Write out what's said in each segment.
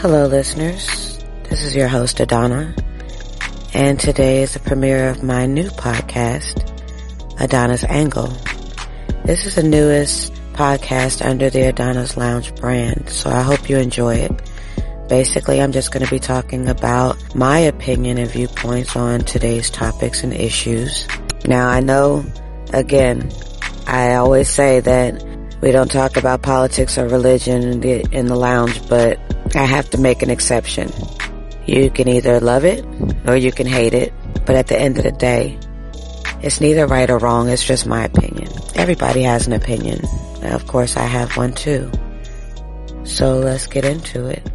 Hello, listeners. This is your host, Adonna, and today is the premiere of my new podcast, Adonna's Angle. This is the newest podcast under the Adonna's Lounge brand, so I hope you enjoy it. Basically, I'm just going to be talking about my opinion and viewpoints on today's topics and issues. Now, I know, again, I always say that we don't talk about politics or religion in the, in the lounge, but I have to make an exception. You can either love it or you can hate it, but at the end of the day, it's neither right or wrong, it's just my opinion. Everybody has an opinion. Of course, I have one too. So let's get into it.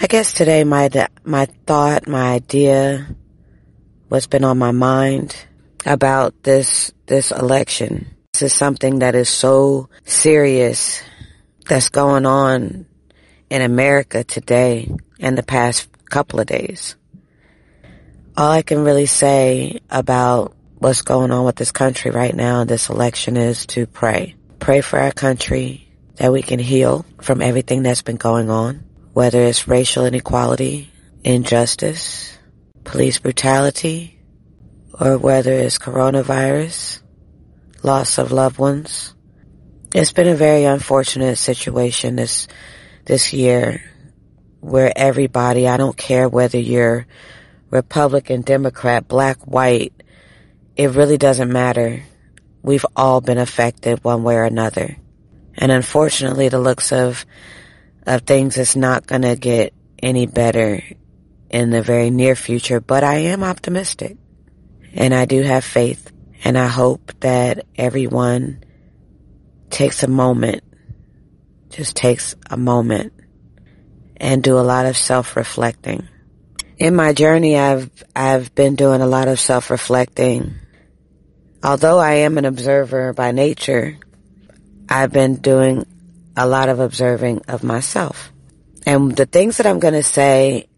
I guess today my, my thought, my idea, what's been on my mind about this, this election this is something that is so serious that's going on in America today and the past couple of days. All I can really say about what's going on with this country right now this election is to pray. Pray for our country that we can heal from everything that's been going on, whether it's racial inequality, injustice, police brutality, or whether it's coronavirus loss of loved ones. It's been a very unfortunate situation this, this year where everybody, I don't care whether you're Republican, Democrat, black, white, it really doesn't matter. We've all been affected one way or another. And unfortunately, the looks of, of things is not going to get any better in the very near future, but I am optimistic and I do have faith and I hope that everyone takes a moment, just takes a moment and do a lot of self-reflecting. In my journey, I've, I've been doing a lot of self-reflecting. Although I am an observer by nature, I've been doing a lot of observing of myself. And the things that I'm going to say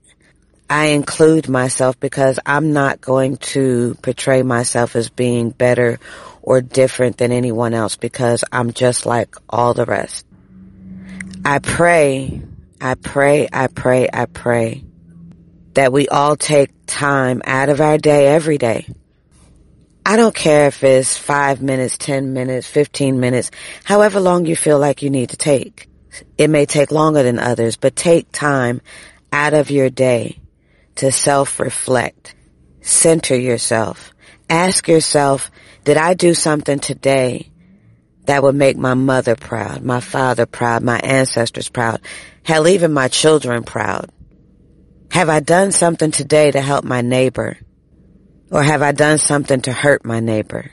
I include myself because I'm not going to portray myself as being better or different than anyone else because I'm just like all the rest. I pray, I pray, I pray, I pray that we all take time out of our day every day. I don't care if it's five minutes, 10 minutes, 15 minutes, however long you feel like you need to take. It may take longer than others, but take time out of your day to self-reflect. Center yourself. Ask yourself, did I do something today that would make my mother proud, my father proud, my ancestors proud, hell, even my children proud? Have I done something today to help my neighbor? Or have I done something to hurt my neighbor?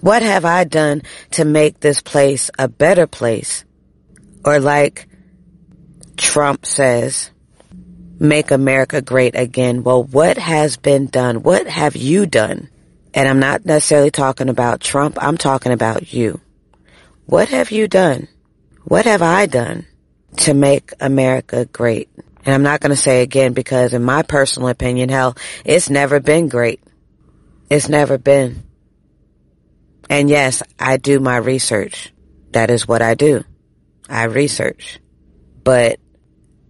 What have I done to make this place a better place? Or like Trump says, make America great again. Well, what has been done? What have you done? And I'm not necessarily talking about Trump. I'm talking about you. What have you done? What have I done to make America great? And I'm not going to say again because in my personal opinion, hell, it's never been great. It's never been. And yes, I do my research. That is what I do. I research. But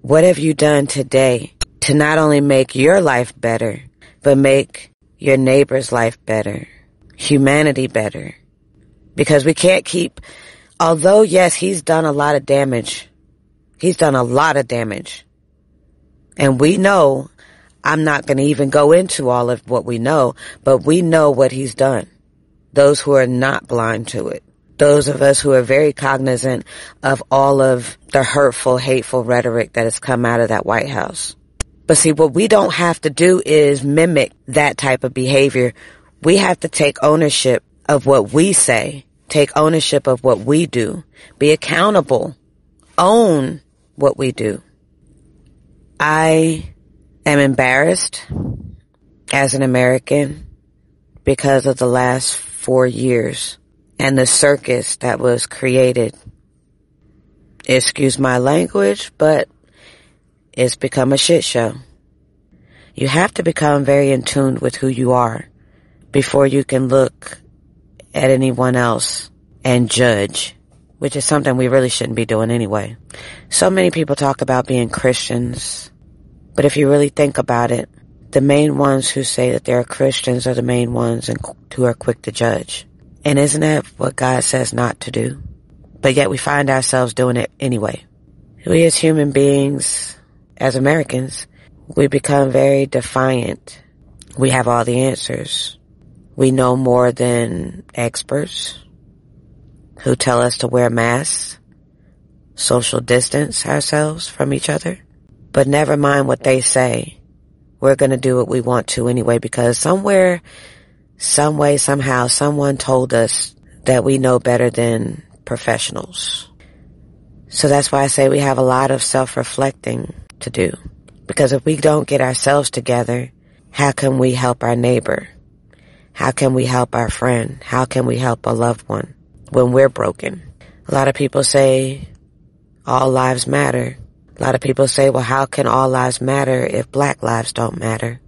what have you done today to not only make your life better, but make your neighbor's life better, humanity better? Because we can't keep, although yes, he's done a lot of damage. He's done a lot of damage. And we know, I'm not going to even go into all of what we know, but we know what he's done. Those who are not blind to it those of us who are very cognizant of all of the hurtful, hateful rhetoric that has come out of that White House. But see, what we don't have to do is mimic that type of behavior. We have to take ownership of what we say, take ownership of what we do, be accountable, own what we do. I am embarrassed as an American because of the last four years and the circus that was created. Excuse my language, but it's become a shit show. You have to become very in tune with who you are before you can look at anyone else and judge which is something we really shouldn't be doing anyway. So many people talk about being Christians, but if you really think about it, the main ones who say that they're Christians are the main ones and who are quick to judge. And isn't that what God says not to do? But yet we find ourselves doing it anyway. We as human beings, as Americans, we become very defiant. We have all the answers. We know more than experts who tell us to wear masks, social distance ourselves from each other. But never mind what they say. We're going to do what we want to anyway because somewhere, some way, somehow, someone told us that we know better than professionals. So that's why I say we have a lot of self-reflecting to do. Because if we don't get ourselves together, how can we help our neighbor? How can we help our friend? How can we help a loved one when we're broken? A lot of people say all lives matter. A lot of people say, well, how can all lives matter if black lives don't matter?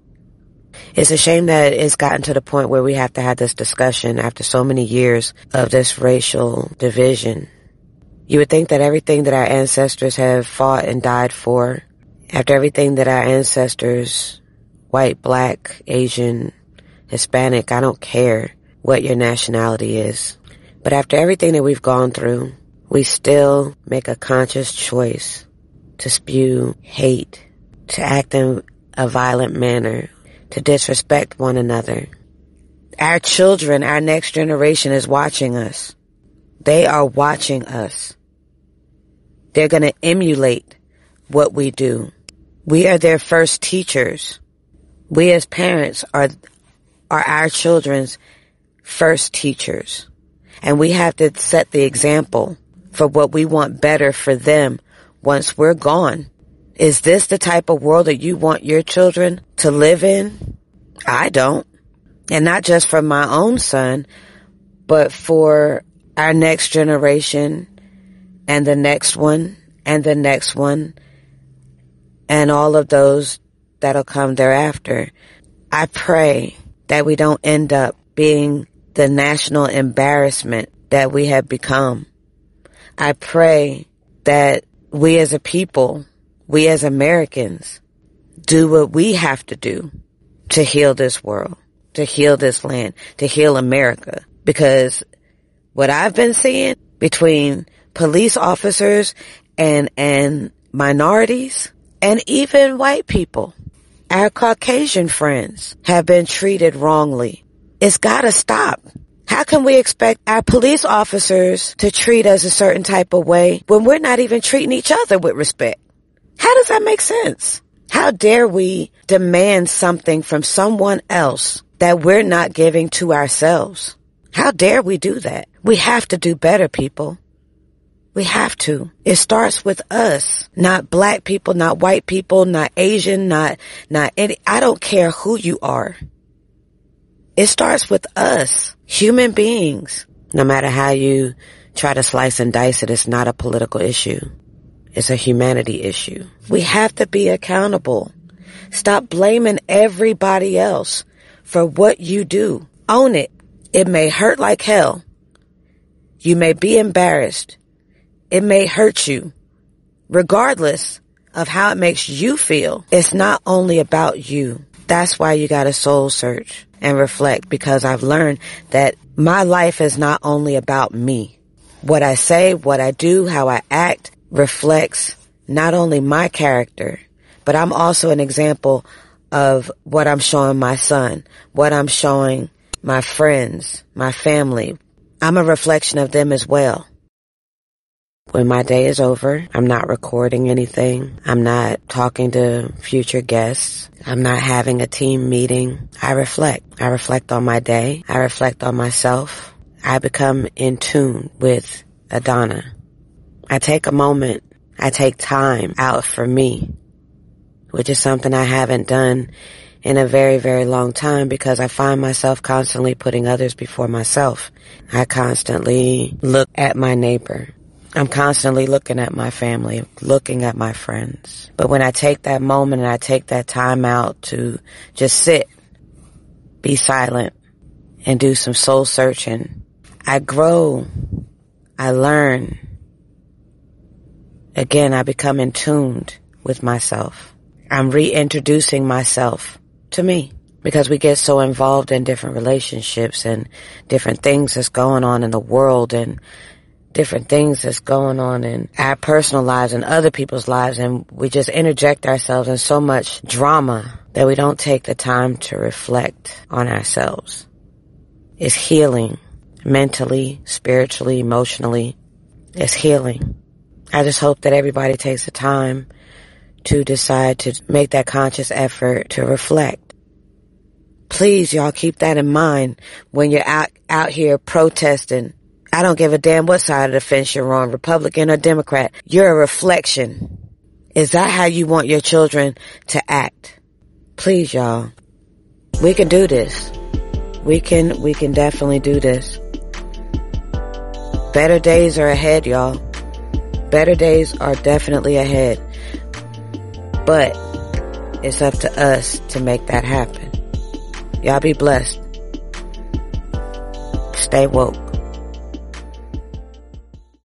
It's a shame that it's gotten to the point where we have to have this discussion after so many years of this racial division. You would think that everything that our ancestors have fought and died for, after everything that our ancestors, white, black, Asian, Hispanic, I don't care what your nationality is, but after everything that we've gone through, we still make a conscious choice to spew hate, to act in a violent manner, to disrespect one another. Our children, our next generation is watching us. They are watching us. They're going to emulate what we do. We are their first teachers. We as parents are, are our children's first teachers. And we have to set the example for what we want better for them once we're gone. Is this the type of world that you want your children to live in? I don't. And not just for my own son, but for our next generation and the next one and the next one and all of those that'll come thereafter. I pray that we don't end up being the national embarrassment that we have become. I pray that we as a people, we as Americans, do what we have to do to heal this world, to heal this land, to heal America. Because what I've been seeing between police officers and, and minorities and even white people, our Caucasian friends have been treated wrongly. It's gotta stop. How can we expect our police officers to treat us a certain type of way when we're not even treating each other with respect? How does that make sense? How dare we demand something from someone else that we're not giving to ourselves? How dare we do that? We have to do better, people. We have to. It starts with us, not black people, not white people, not Asian, not, not any, I don't care who you are. It starts with us, human beings. No matter how you try to slice and dice it, it's not a political issue. It's a humanity issue. We have to be accountable. Stop blaming everybody else for what you do. Own it. It may hurt like hell. You may be embarrassed. It may hurt you. Regardless of how it makes you feel, it's not only about you. That's why you got to soul search and reflect because I've learned that my life is not only about me. What I say, what I do, how I act reflects not only my character, but I'm also an example of what I'm showing my son, what I'm showing my friends, my family. I'm a reflection of them as well. When my day is over, I'm not recording anything. I'm not talking to future guests. I'm not having a team meeting. I reflect. I reflect on my day. I reflect on myself. I become in tune with Adonna. I take a moment. I take time out for me, which is something I haven't done in a very, very long time because I find myself constantly putting others before myself. I constantly look at my neighbor. I'm constantly looking at my family, looking at my friends. But when I take that moment and I take that time out to just sit, be silent, and do some soul searching, I grow. I learn. Again, I become in tuned with myself. I'm reintroducing myself to me because we get so involved in different relationships and different things that's going on in the world and different things that's going on in our personal lives and other people's lives and we just interject ourselves in so much drama that we don't take the time to reflect on ourselves. It's healing mentally, spiritually, emotionally. It's healing. I just hope that everybody takes the time to decide to make that conscious effort to reflect. Please, y'all keep that in mind when you're out, out here protesting. I don't give a damn what side of the fence you're on, Republican or Democrat. You're a reflection. Is that how you want your children to act? Please, y'all. We can do this. We can, we can definitely do this. Better days are ahead, y'all. Better days are definitely ahead. But it's up to us to make that happen. Y'all be blessed. Stay woke.